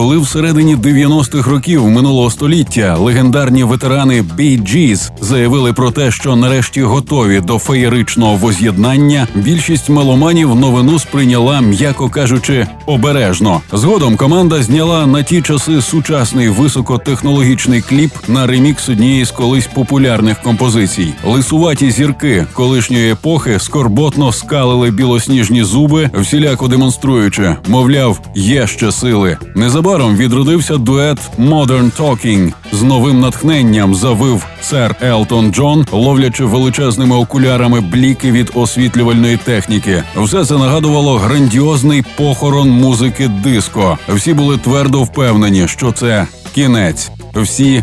Коли всередині 90-х років минулого століття легендарні ветерани Bee Gees заявили про те, що нарешті готові до феєричного воз'єднання, більшість меломанів новину сприйняла, м'яко кажучи, обережно. Згодом команда зняла на ті часи сучасний високотехнологічний кліп на ремікс однієї з колись популярних композицій. Лисуваті зірки колишньої епохи скорботно скалили білосніжні зуби, всіляко демонструючи, мовляв, є ще сили. Незабаром відродився дует Modern Talking. з новим натхненням завив сер Елтон Джон, ловлячи величезними окулярами бліки від освітлювальної техніки. Все це нагадувало грандіозний похорон музики диско. Всі були твердо впевнені, що це кінець. Всі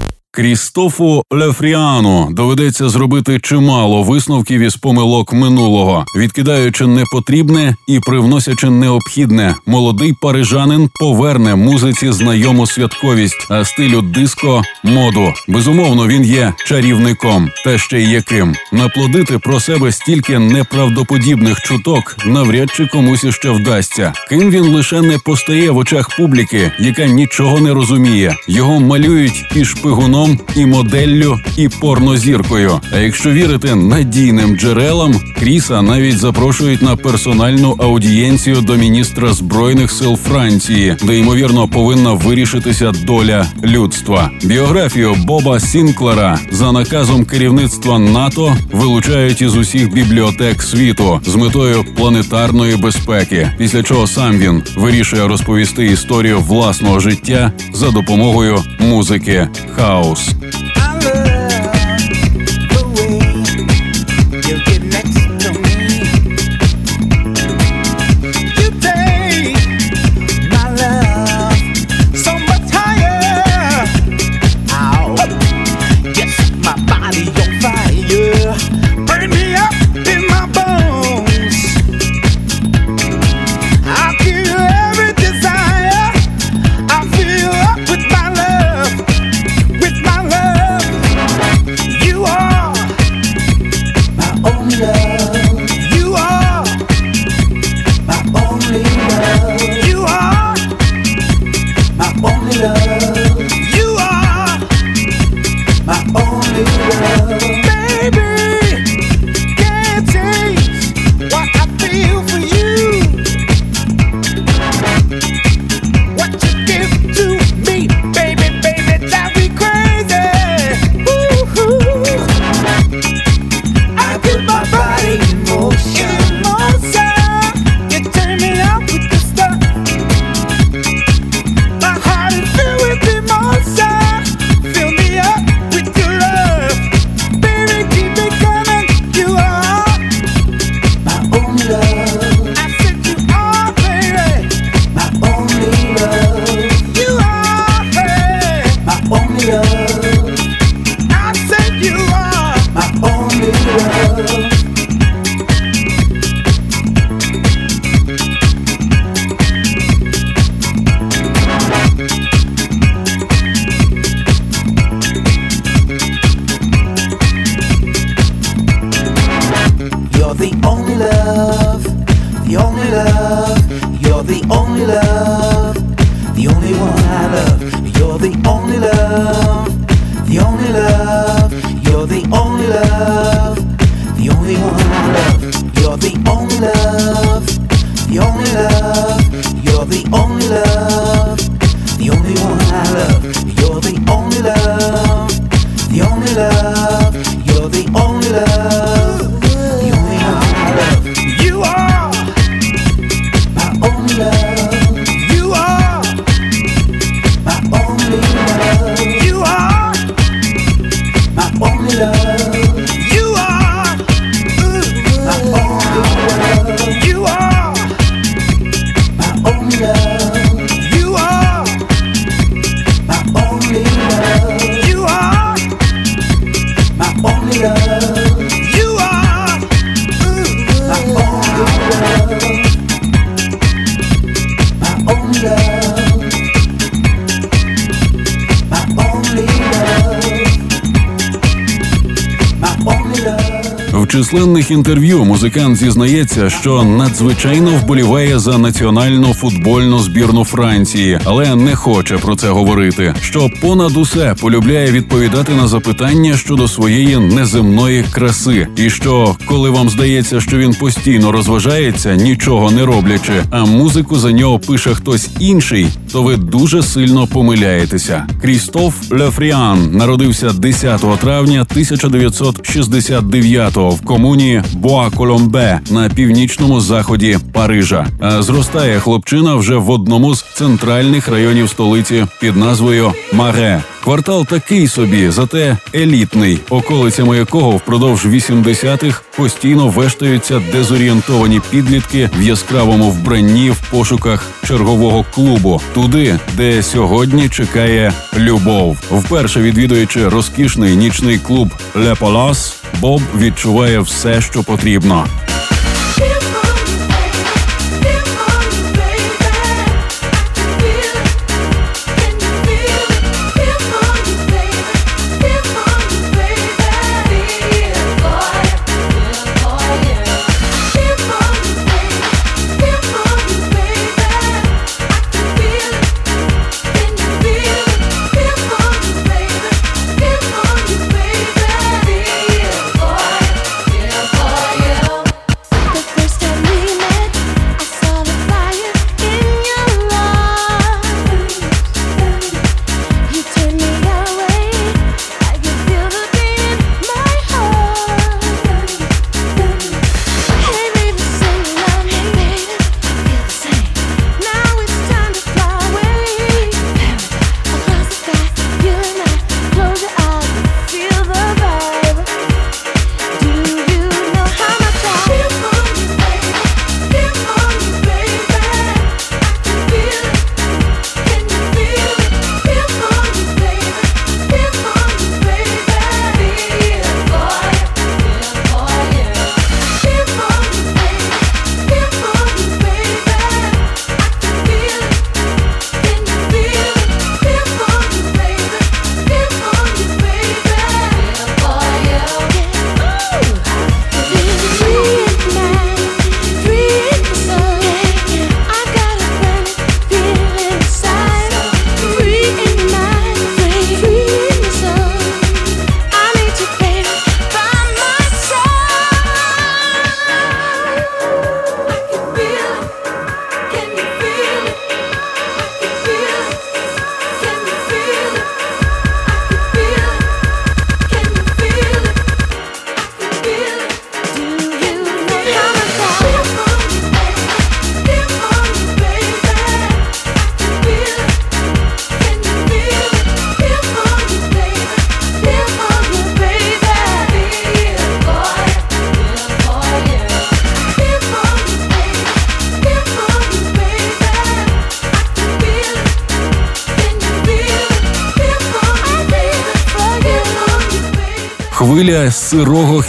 Крістофу Лефріану доведеться зробити чимало висновків із помилок минулого, відкидаючи непотрібне і привносячи необхідне. Молодий парижанин поверне музиці знайому святковість, а стилю диско моду. Безумовно, він є чарівником, та ще й яким наплодити про себе стільки неправдоподібних чуток навряд чи комусь іще вдасться. Ким він лише не постає в очах публіки, яка нічого не розуміє. Його малюють і шпигуном вином, і моделлю, і порнозіркою. А якщо вірити надійним джерелам, Кріса навіть запрошують на персональну аудієнцію до міністра збройних сил Франції, де ймовірно повинна вирішитися доля людства. Біографію Боба Сінклера за наказом керівництва НАТО вилучають із усіх бібліотек світу з метою планетарної безпеки. Після чого сам він вирішує розповісти історію власного життя за допомогою музики хаос. House. Численних інтерв'ю музикант зізнається, що надзвичайно вболіває за національну футбольну збірну Франції, але не хоче про це говорити. Що понад усе полюбляє відповідати на запитання щодо своєї неземної краси, і що коли вам здається, що він постійно розважається, нічого не роблячи, а музику за нього пише хтось інший, то ви дуже сильно помиляєтеся. Крістоф Ле Фріан народився 10 травня 1969-го в комуні Буа-Коломб на північному заході Парижа. А зростає хлопчина вже в одному з центральних районів столиці під назвою Маре. Квартал такий собі, зате елітний, околицями якого впродовж 80-х постійно вештаються дезорієнтовані підлітки в яскравому вбранні в пошуках чергового клубу, туди, де сьогодні чекає любов. Вперше відвідуючи розкішний нічний клуб Ле Палас, Боб відчуває все, що потрібно.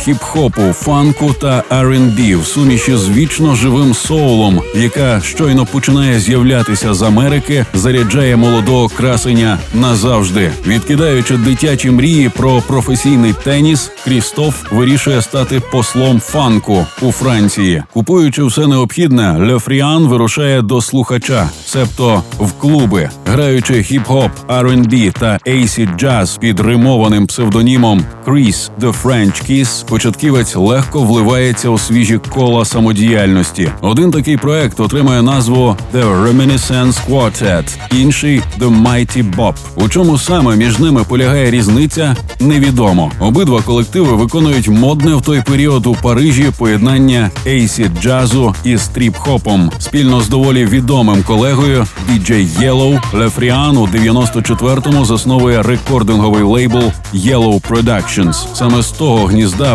Сирого хіп-хопу, фанку та R&B в суміші з вічно живим соулом, яка щойно починає з'являтися з Америки, заряджає молодого красення назавжди. Відкидаючи дитячі мрії про професійний теніс, Крістоф вирішує стати послом фанку у Франції. Купуючи все необхідне, Лефріан вирушає до слухача, себто в клуби, граючи хіп-хоп, R&B та AC джаз під римованим псевдонімом Кріс. The French Kiss початківець легко вливається у свіжі кола самодіяльності. Один такий проект отримає назву The Reminiscence Quartet, інший The Mighty Bob. У чому саме між ними полягає різниця, невідомо. Обидва колективи виконують модне в той період у Парижі поєднання ейсі джазу і стріп-хопом спільно з доволі відомим колегою DJ Yellow Лефріан у 94-му засновує рекординговий лейбл Yellow Productions. Саме з того гнізда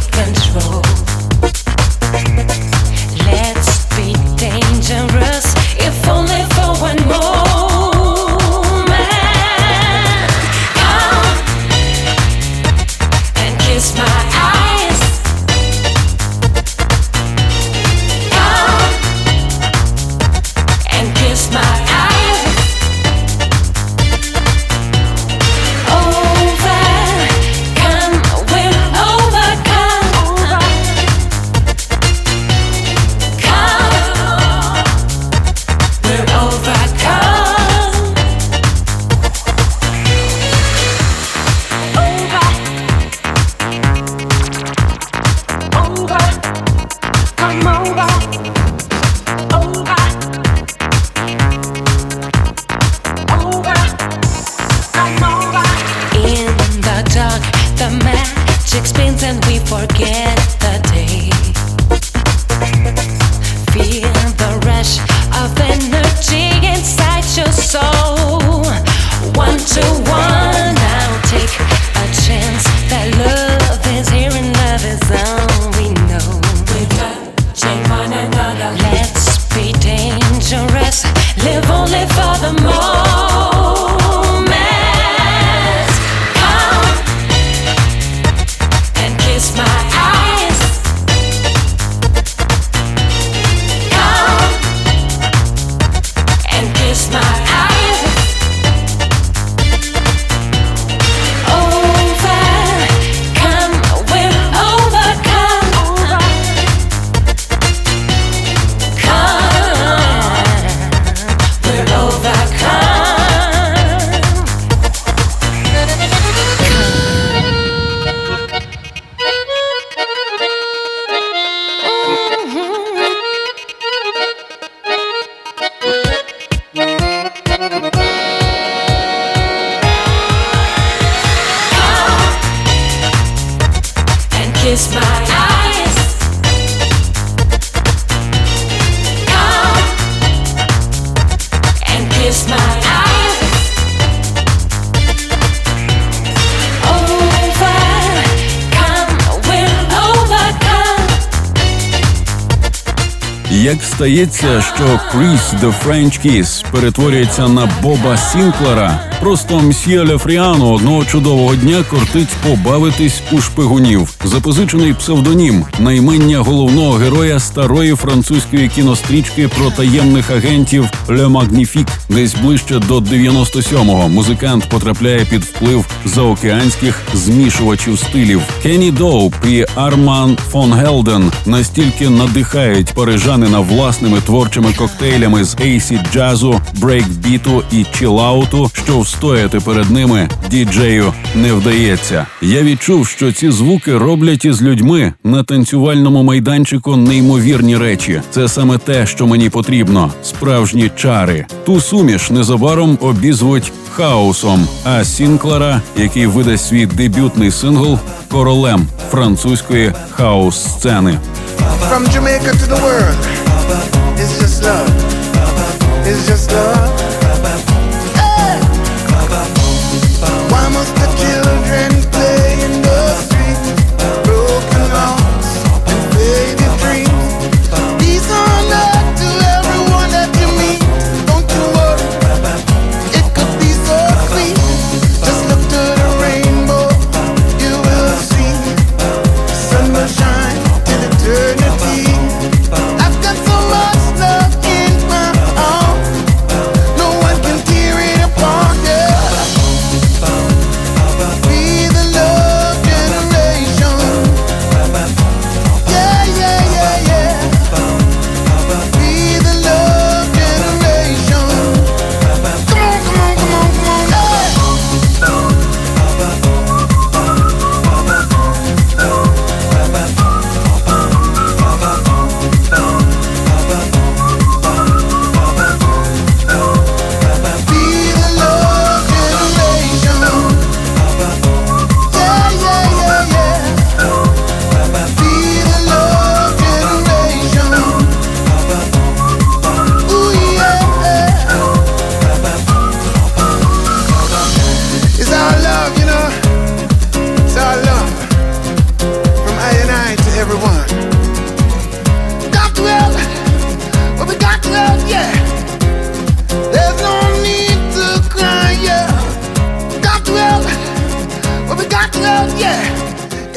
стається, що Кріс The French перетворюється на Боба Сінклера, просто мсьє Ле Фріана одного чудового дня кортить побавитись у шпигунів. Запозичений псевдонім, наймення головного героя старої французької кінострічки про таємних агентів Le Magnifique. Десь ближче до 97-го музикант потрапляє під вплив заокеанських змішувачів стилів. Кенні Доуп і Арман ван Гелден настільки надихають парижанина власними творчими коктейлями з ейсі джазу, брейкбіту і чілауту, що встояти перед ними діджею не вдається. Я відчув, що ці звуки роблять із людьми на танцювальному майданчику неймовірні речі. Це саме те, що мені потрібно: справжні чари. Ту суміш незабаром обізвуть хаосом. А Сінклера, який видасть свій дебютний сингл, королем французької хаос сцени. From Jamaica to the world, it's just love. It's just love.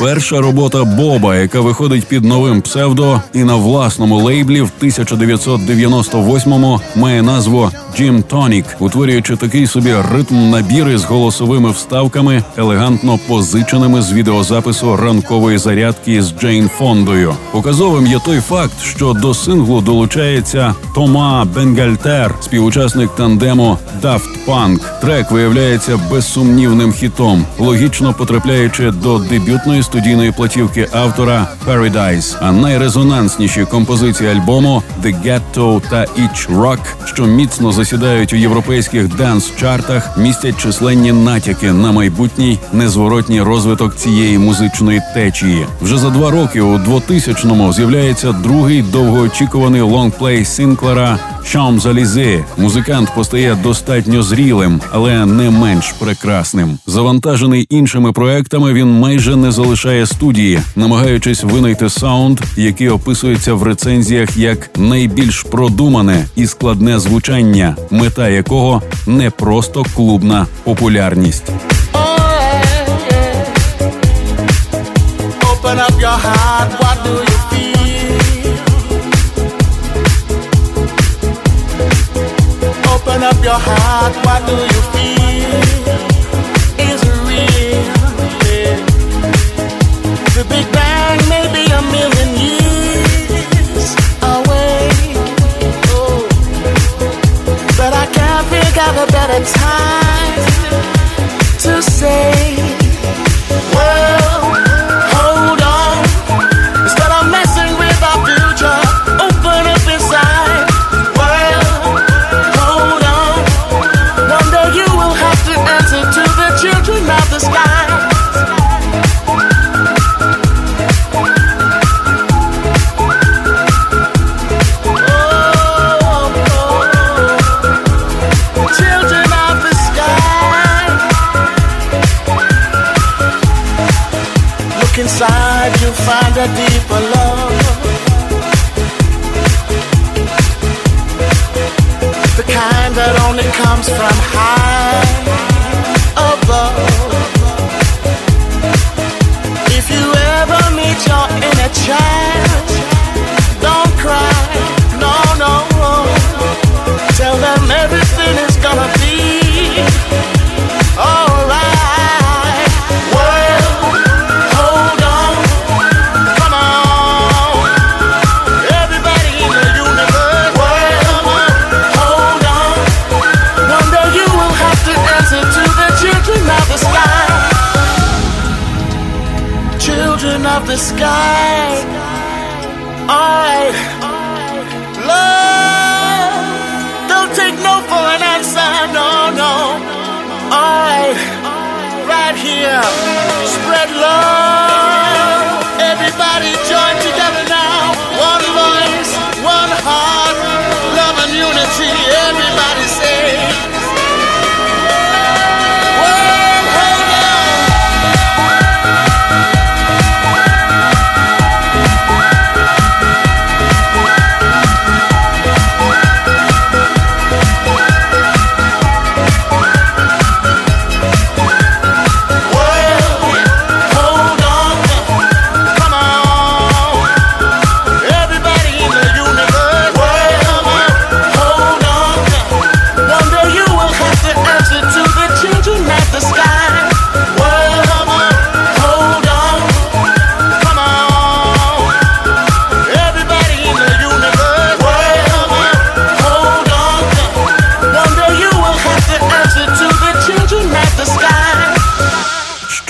Перша робота Боба, яка виходить під новим псевдо і на власному лейблі в 1998-му має назву Джим Тонік, утворюючи такий собі ритм набіри з голосовими вставками, елегантно позиченими з відеозапису ранкової зарядки з Джейн Фондою. Показовим є той факт, що до синглу долучається Тома Бенгальтер, співучасник тандему Daft Punk. Трек виявляється безсумнівним хітом, логічно потрапляючи до дебютної студійної платівки автора Paradise. А найрезонансніші композиції альбому The Ghetto та Itch Rock, що міцно засідають у європейських денс-чартах, містять численні натяки на майбутній незворотній розвиток цієї музичної течії. Вже за два роки у 2000-му з'являється другий довгоочікуваний лонгплей Сінклера Champs-Élysées. Музикант постає достатньо зрілим, але не менш прекрасним. Завантажений іншими проектами, він майже не залишає студії, намагаючись винайти саунд, який описується в рецензіях як найбільш продумане і складне звучання, мета якого не просто клубна популярність. Open up your heart, what do you feel? Open up your heart, The Big Bang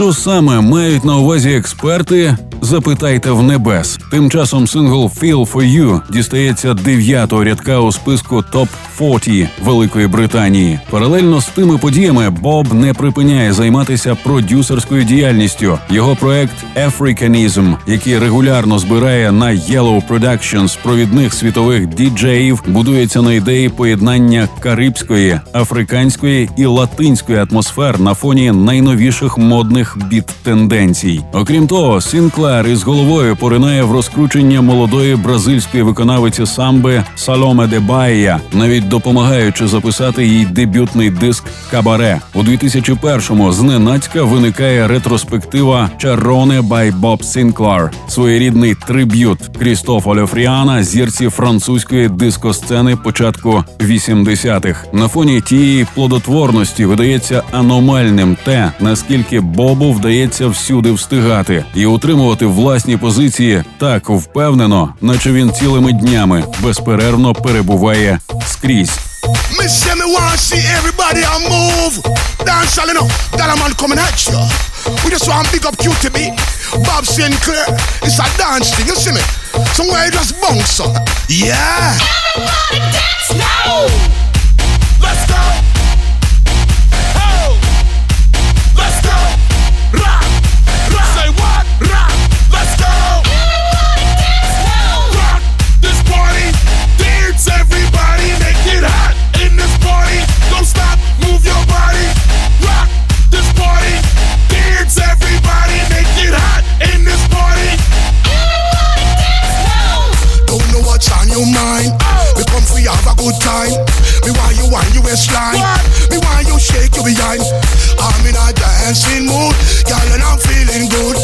Що саме мають на увазі експерти? Запитайте в небес. Тим часом сингл «Feel for You» дістається дев'ятого рядка у списку топ 40 Великої Британії. Паралельно з тими подіями Боб не припиняє займатися продюсерською діяльністю. Його проект Africanism, який регулярно збирає на Yellow Productions провідних світових діджеїв, будується на ідеї поєднання карибської, африканської і латинської атмосфер на фоні найновіших модних актуальних біт-тенденцій. Окрім того, Сінклер із головою поринає в розкручення молодої бразильської виконавиці самби Саломе де Баія, навіть допомагаючи записати їй дебютний диск Cabaret у 2001-му Зненацька виникає ретроспектива Cerrone by Bob Sinclar, своєрідний триб'ют Крістофа Ле Фріана, зірці французької дискосцени початку 80-х. На фоні тієї плодотворності видається аномальним те, наскільки Бобу вдається всюди встигати і утримувати власні позиції так впевнено, наче він цілими днями безперервно перебуває скрізь. Me say me want see everybody a move. Dance all enough, that a man coming at you. We just want big up QTB, Bob Sinclair. It's a dance thing, you see me? Somewhere you just bounce up. Yeah. Everybody dance now. Let's go. Good time. Me want you want you waistline. Me want you shake your behind. I'm in a dancing mood, girl, and I'm feeling good.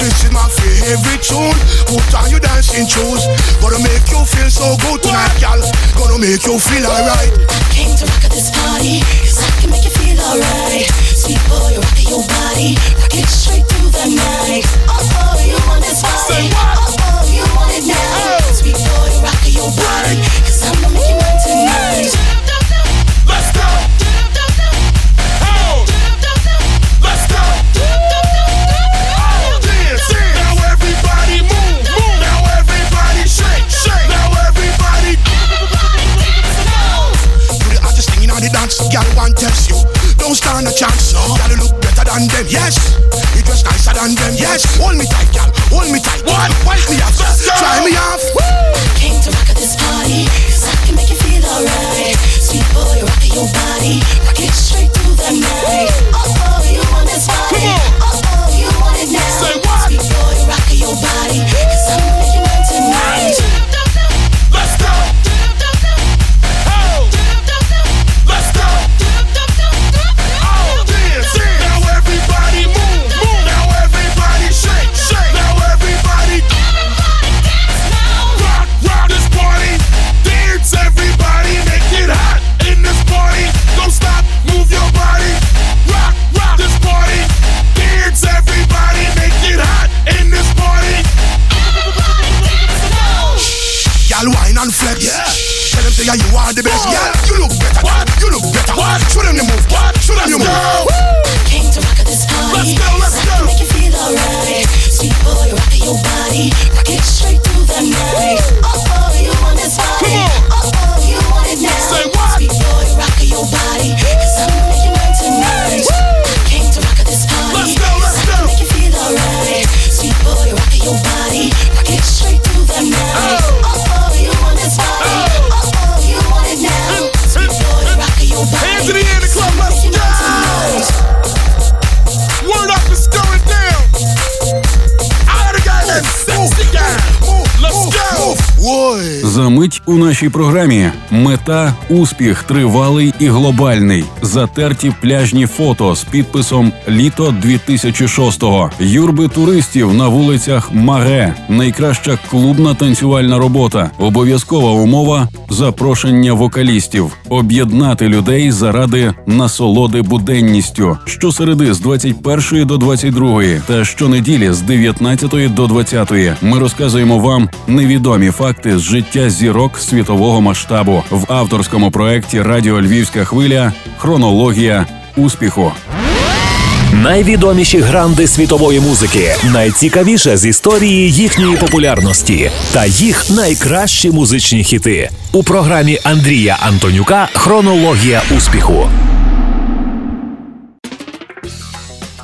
This is my favorite tune. Put on your dancing shoes. Gonna make you feel so good tonight, girl. Gonna make you feel alright. Came to rock at this party, cause I can make you feel alright. Sweet boy, rock your body, нашій програмі мета, успіх тривалий і глобальний. Затерті пляжні фото з підписом Літо 2006-го. Юрби туристів на вулицях Маре. Найкраща клубна танцювальна робота. Обов'язкова умова запрошення вокалістів. Об'єднати людей заради насолоди буденністю. Щосереди з 21 до 22 та щонеділі з 19 до 20 ми розказуємо вам невідомі факти з життя зірок світового масштабу в авторському проєкті Радіо Львівська хвиля Хронологія успіху. Найвідоміші гранди світової музики, найцікавіше з історії їхньої популярності та їх найкращі музичні хіти у програмі Андрія Антонюка Хронологія успіху.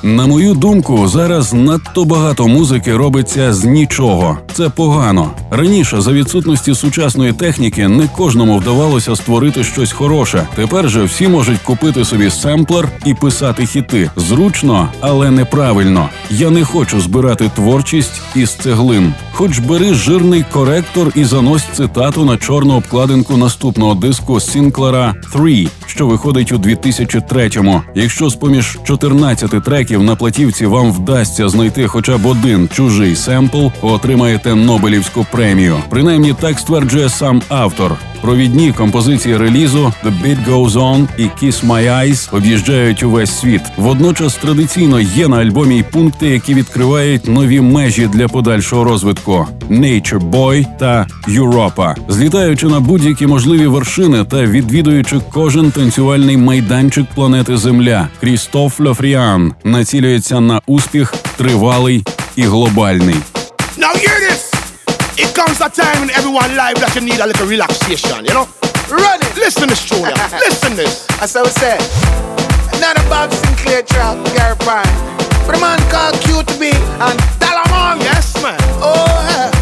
На мою думку, зараз надто багато музики робиться з нічого. Це погано. Раніше, за відсутності сучасної техніки, не кожному вдавалося створити щось хороше. Тепер же всі можуть купити собі семплер і писати хіти. Зручно, але неправильно. Я не хочу збирати творчість із цеглин. Хоч бери жирний коректор і занось цитату на чорну обкладинку наступного диску Сінклера «Three», що виходить у 2003-му. Якщо з поміж 14 треків на платівці вам вдасться знайти хоча б один чужий семпл, отримаєте Нобелівську премію. Принаймні так стверджує сам автор. Провідні композиції релізу «The Beat Goes On» і «Kiss My Eyes» об'їжджають увесь світ. Водночас традиційно є на альбомі й пункти, які відкривають нові межі для подальшого розвитку: «Nature Boy» та «Europa». Злітаючи на будь-які можливі вершини та відвідуючи кожен танцювальний майданчик планети Земля, Крістоф Лофріан націлюється на успіх тривалий і глобальний. Now hear this. It comes a time in everyone's life that you need a little relaxation, you know? Run it. Listen to this Julia. yeah. Listen this. That's how it said. Another Bob Sinclair track, Gary Prime. But a man called Q to QTB and Dalamon. Yes, man. Oh, yeah.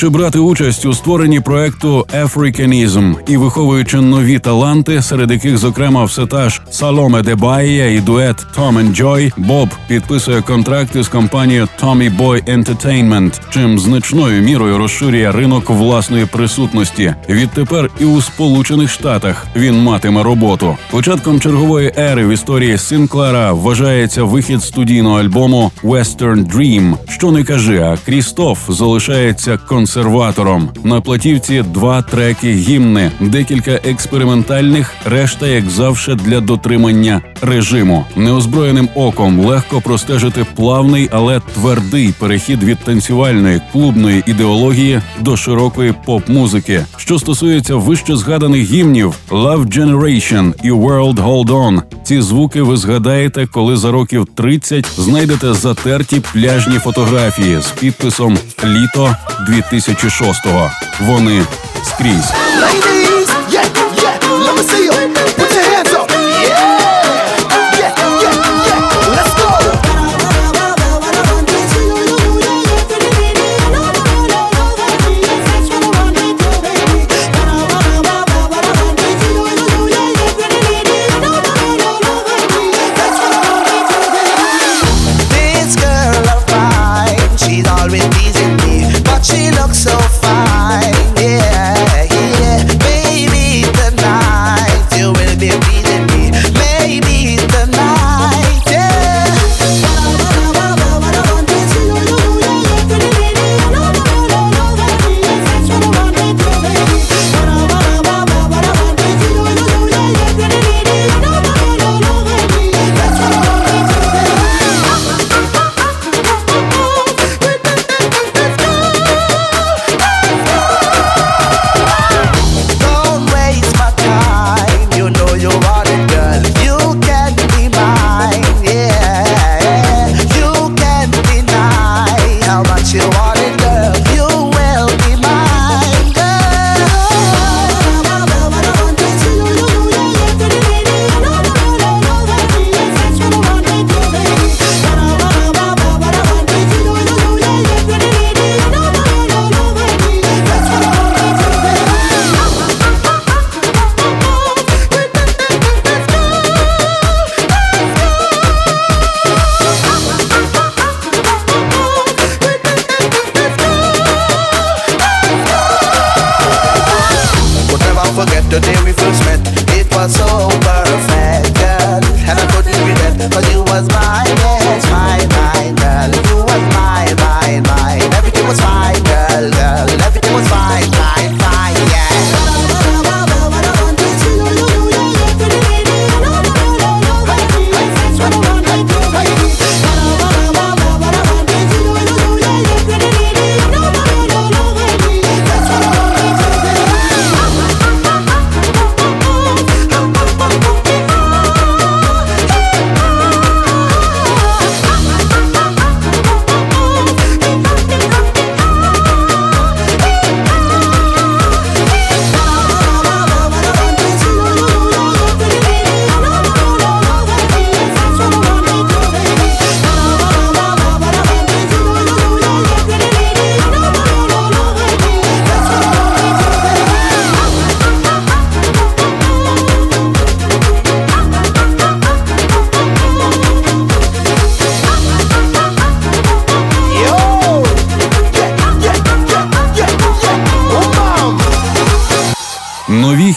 Продовжуючи брати участь у створенні проекту «Ефриканізм» і виховуючи нові таланти, серед яких, зокрема, все та ж Саломе Дебаія і дует Tom and Joy, Боб підписує контракти з компанією Tommy Boy Entertainment, чим значною мірою розширює ринок власної присутності. Відтепер і у Сполучених Штатах він матиме роботу. Початком чергової ери в історії Синклера вважається вихід студійного альбому Western Dream. Що не кажи, а Крістоф залишається консерватором. На платівці два треки гімни, декілька експериментальних, решта, як завжди, для дотримання режиму. Неозброєним оком легко простежити плавний, але твердий перехід від танцювальної клубної ідеології до широкої поп-музики. Що стосується вище згаданих гімнів Love Generation і World Hold On, ці звуки ви згадаєте, коли за років 30 знайдете затерті пляжні фотографії з підписом Літо 2006-го. Вони скрізь.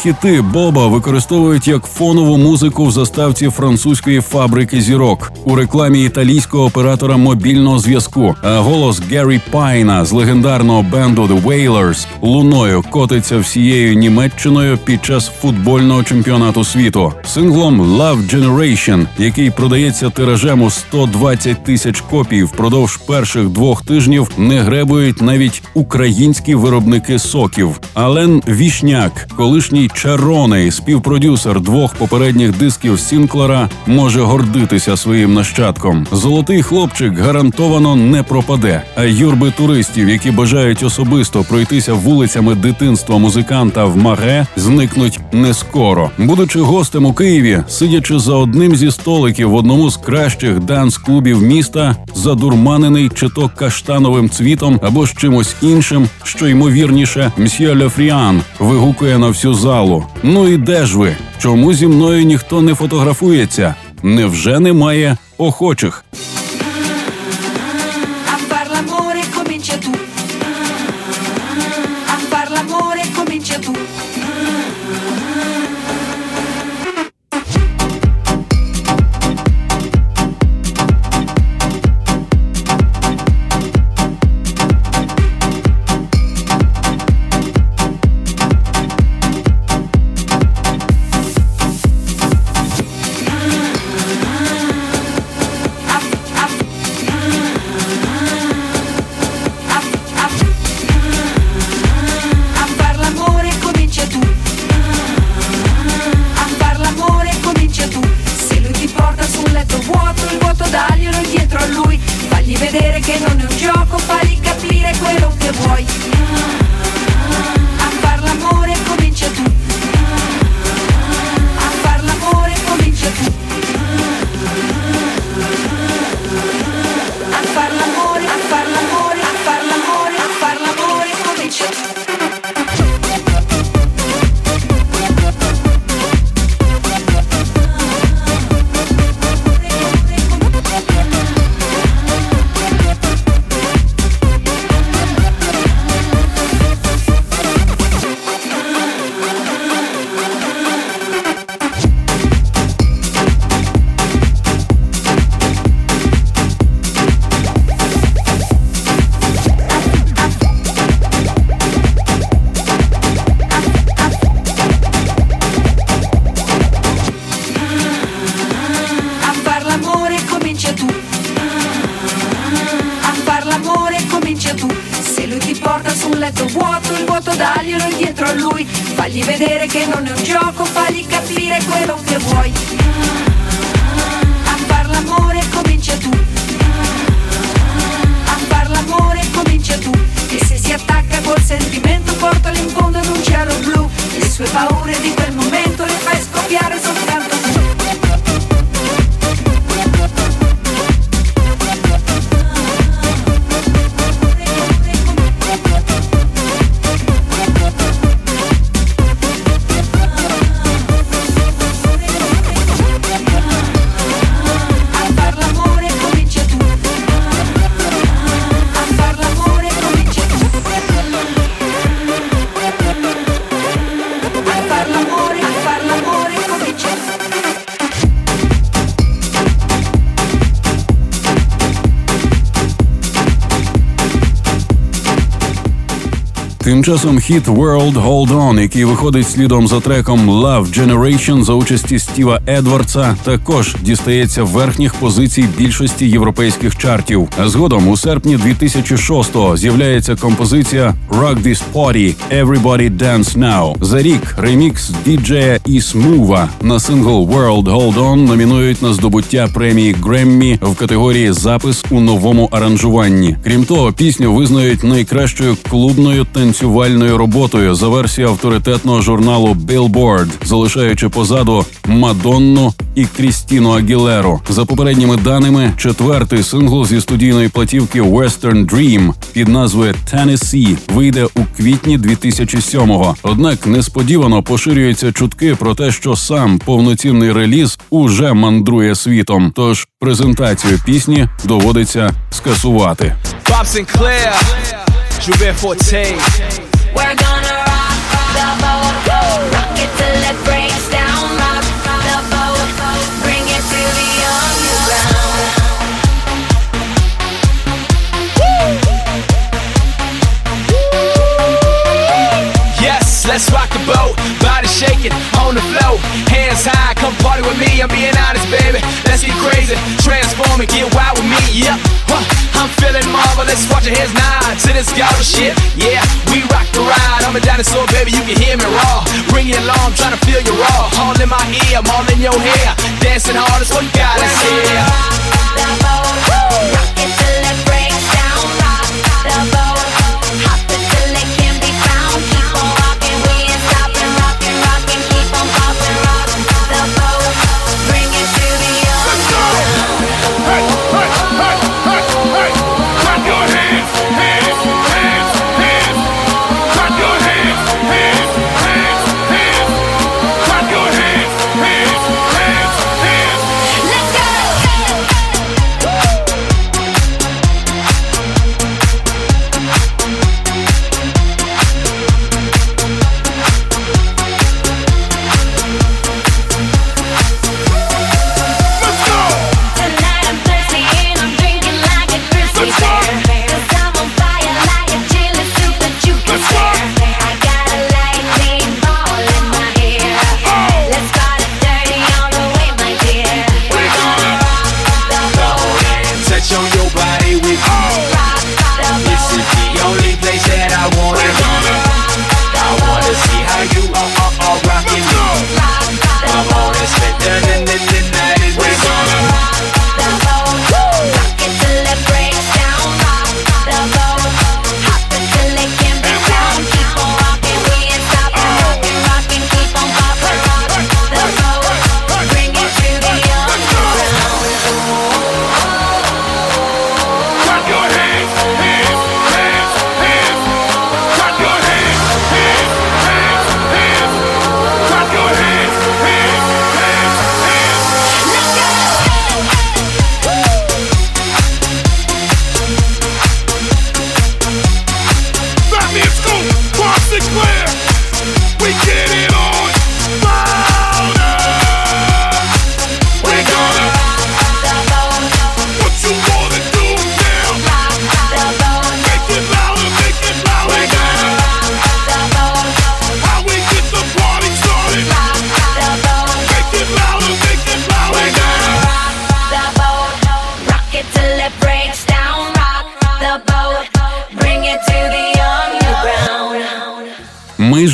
Хіти Боба використовують як фонову музику в заставці французької фабрики зірок у рекламі італійського оператора мобільного зв'язку. А голос Геррі Пайна з легендарного бенду The Wailers луною котиться всією Німеччиною під час футбольного чемпіонату світу. Синглом Love Generation, який продається тиражем у 120 тисяч копій впродовж перших двох тижнів, не гребують навіть українські виробники соків. Ален Вішняк, колишній чароней, співпродюсер двох попередніх дисків Сінклера, може гордитися своїм нащадком. Золотий хлопчик гарантовано не пропаде. А юрби туристів, які бажають особисто пройтися вулицями дитинства музиканта в Маге, зникнуть не скоро. Будучи гостем у Києві, сидячи за одним зі столиків в одному з кращих данс-клубів міста, задурманений чи то каштановим цвітом або з чимось іншим, що ймовірніше, мсьє Лефріан вигукує на всю залу. Ну і де ж ви? Чому зі мною ніхто не фотографується? Невже немає охочих? Ti porta su un letto vuoto, il vuoto daglielo indietro a lui. Fagli vedere che non è un gioco, fagli capire quello che vuoi. A far l'amore comincia tu. A far l'amore comincia tu. E se si attacca col sentimento, portalo in fondo in un cielo blu. Le sue paure di quel momento le fai scoppiare soltanto Тим часом хіт World Hold On, який виходить слідом за треком Love Generation за участі Стіва Едвардса, також дістається верхніх позицій більшості європейських чартів. А згодом у серпні 2006-го з'являється композиція Rock This Party Everybody Dance Now. За рік ремікс діджея і Смува на сингл World Hold On номінують на здобуття премії Греммі в категорії Запис у новому аранжуванні. Крім того, пісню визнають найкращою клубною танцювальною роботою за версією авторитетного журналу Billboard, залишаючи позаду Мадонну і Крістіну Агілеру. За попередніми даними, четвертий сингл зі студійної платівки Western Dream під назвою Tennessee вийде у квітні 2007-го. Однак несподівано поширюються чутки про те, що сам повноцінний реліз уже мандрує світом. Тож презентацію пісні доводиться скасувати. Bob Joubert Forte. We're gonna rock the boat, rock it till it breaks down. Rock the boat, bring it to the underground. Yes, let's rock the boat. Body shaking on the floor. Come party with me. I'm being honest, baby. Let's get crazy. Transform and get wild with me. Yep. Huh. I'm feeling marvelous. Watch your hands nod to this golden shit. Yeah, we rock the ride. I'm a dinosaur, baby. You can hear me raw. Bring it along, trying to feel you raw. All in my ear, I'm all in your hair. Dancing hard is what God is here. The boat, rock it till it breaks down. Rock the boat, hop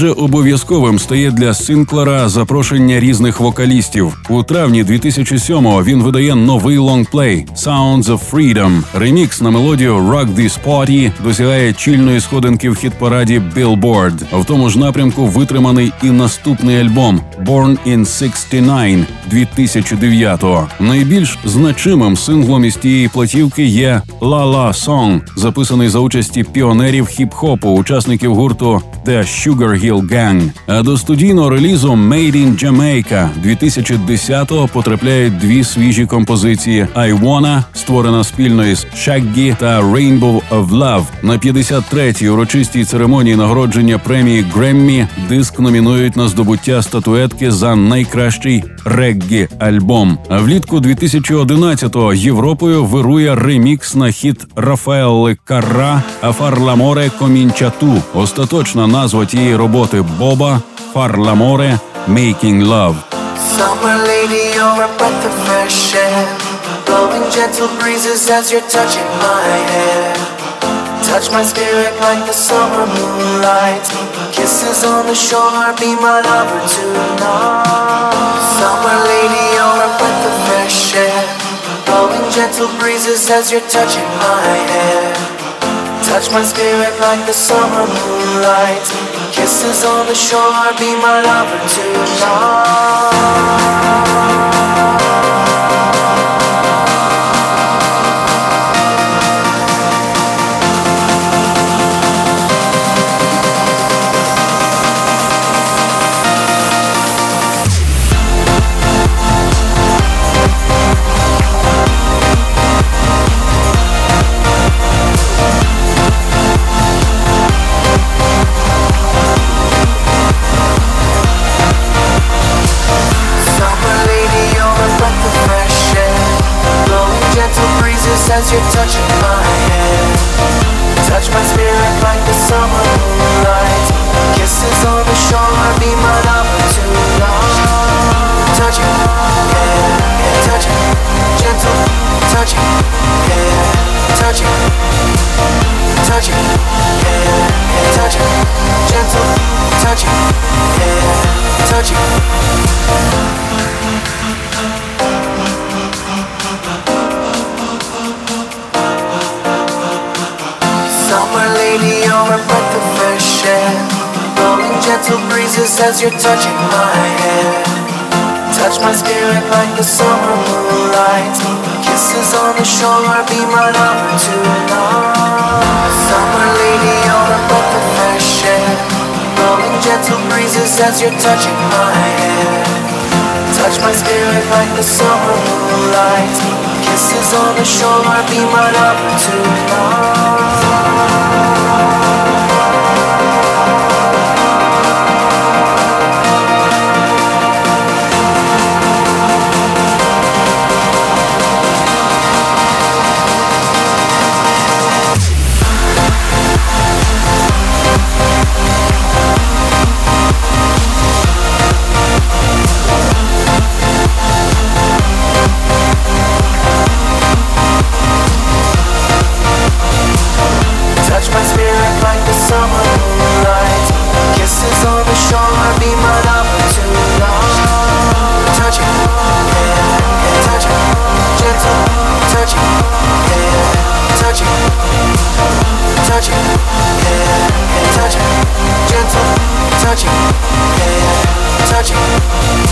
Майже обов'язковим стає для Синклера запрошення різних вокалістів. У травні 2007-го він видає новий лонгплей «Sounds of Freedom». Ремікс на мелодію «Rock This Party» досягає чільної сходинки в хіт-параді Billboard. В тому ж напрямку витриманий і наступний альбом «Born in 69» 2009-го. Найбільш значимим синглом із тієї платівки є «La La Song», записаний за участі піонерів хіп-хопу, учасників гурту The Sugar Hill Gang. А до студійного релізу «Made in Jamaica» 2010-го потрапляють дві свіжі композиції «I Wanna», створена спільно із Shaggy та «Rainbow of Love». На 53-й урочистій церемонії нагородження премії Греммі диск номінують на здобуття статуетки за найкращий реггі альбом. А влітку 2011-го Європою вирує ремікс на хіт Рафаелли Карра «Афар ламоре комінчату». Остаточна назва тієї роботи Боба «Фар ламоре Making Love». Summer lady, you're a breath of fresh air. Blowing gentle breezes as you're touching my hair. Touch my spirit like the summer moonlight. Kisses on the shore, be my lover tonight. Summer lady, you're a breath of fresh air. Blowing gentle breezes as you're touching my hair. Touch my spirit like the summer moonlight. Kisses on the shore, be my lover Summer as you're touching my hair. Touch my spirit like the summer moonlight. Kisses on the shore, be my lover tonight. Touching, yeah, yeah, touching, gentle, touching, yeah, touching, touching, yeah, yeah, touching, gentle, touching, yeah, touching. Lady, you're a fresh air. Blowing gentle breezes as you're touching my hair. Touch my spirit like the summer moonlight. Kisses on the shore, be my lover tonight. Summer lady, you're a breath of fresh air. Blowing gentle breezes as you're touching my hair. Touch my spirit like the summer moonlight. Kisses on the shore, be my lover tonight. Touching, yeah, touching, gentle, touching, yeah, touching.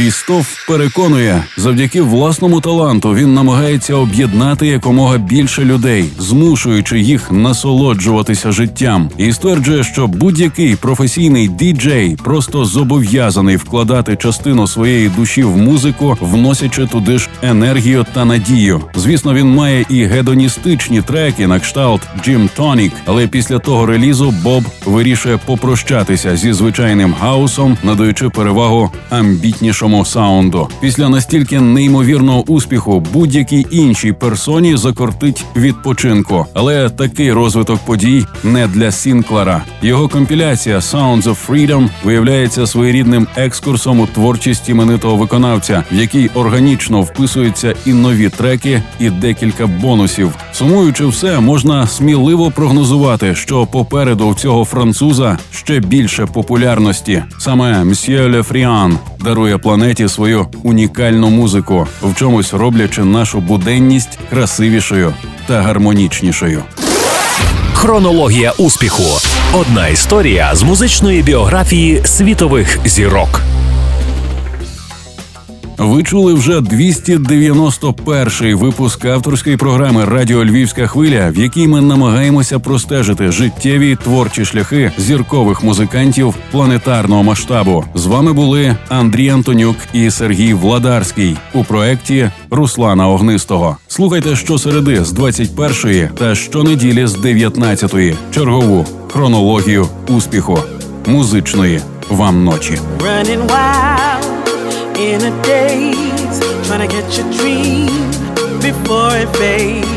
Крістоф переконує, завдяки власному таланту він намагається об'єднати якомога більше людей, змушуючи їх насолоджуватися життям, і стверджує, що будь-який професійний діджей просто зобов'язаний вкладати частину своєї душі в музику, вносячи туди ж енергію та надію. Звісно, він має і гедоністичні треки на кшталт Джим Тонік, але після того релізу Боб вирішує попрощатися зі звичайним хаусом, надаючи перевагу амбітнішому світовому саунду. Після настільки неймовірного успіху будь-якій іншій персоні закортить відпочинку. Але такий розвиток подій не для Сінклера. Його компіляція Sounds of Freedom виявляється своєрідним екскурсом у творчість іменитого виконавця, в який органічно вписуються і нові треки, і декілька бонусів. Сумуючи все, можна сміливо прогнозувати, що попереду у цього француза ще більше популярності. Саме Мсьє Лефріан дарує планеті свою унікальну музику, в чомусь роблячи нашу буденність красивішою та гармонічнішою. Хронологія успіху. Одна історія з музичної біографії світових зірок. Ви чули вже 291-й випуск авторської програми Радіо Львівська хвиля, в якій ми намагаємося простежити життєві творчі шляхи зіркових музикантів планетарного масштабу. З вами були Андрій Антонюк і Сергій Владарський у проєкті Руслана Огнистого. Слухайте щосереди з 21-ї та щонеділі з 19-ї. Чергову хронологію успіху музичної вам ночі. running wild in a daze, trying to catch a dream before it fades.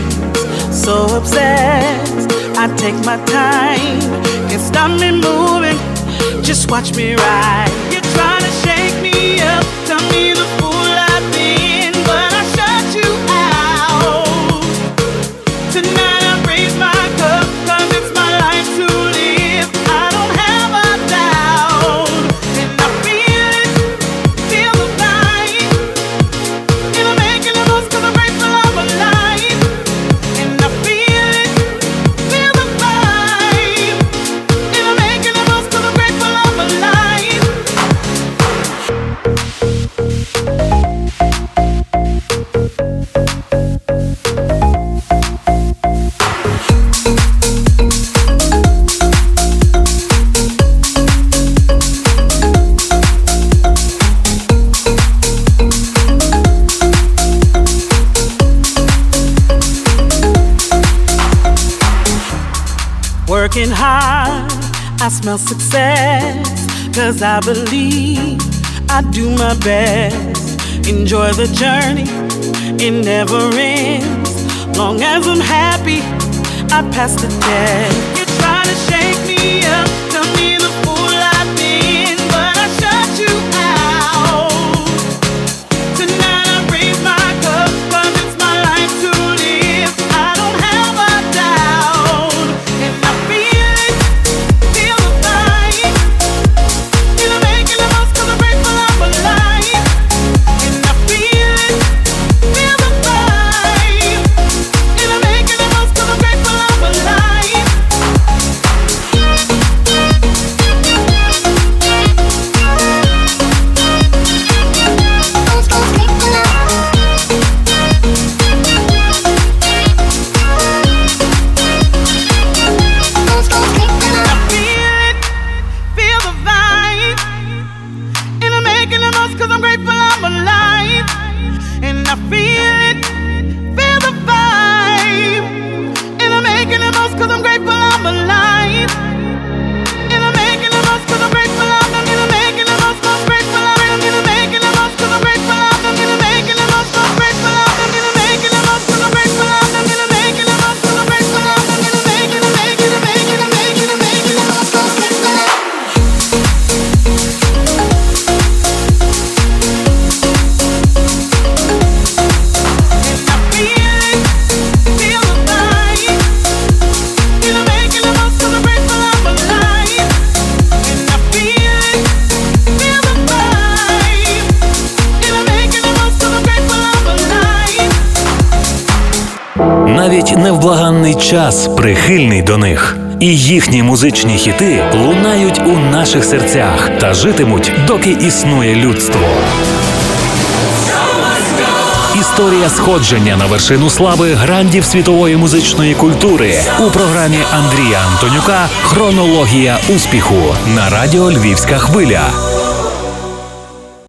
So obsessed, I take my time, can't stop me moving. Just watch me ride. I believe I do my best. Enjoy the journey, it never ends. Long as I'm happy, I pass the test. You're trying to shake me up, tell me the музичні хіти лунають у наших серцях та житимуть, доки існує людство. Історія сходження на вершину слави грандів світової музичної культури у програмі Андрія Антонюка Хронологія успіху на радіо Львівська хвиля.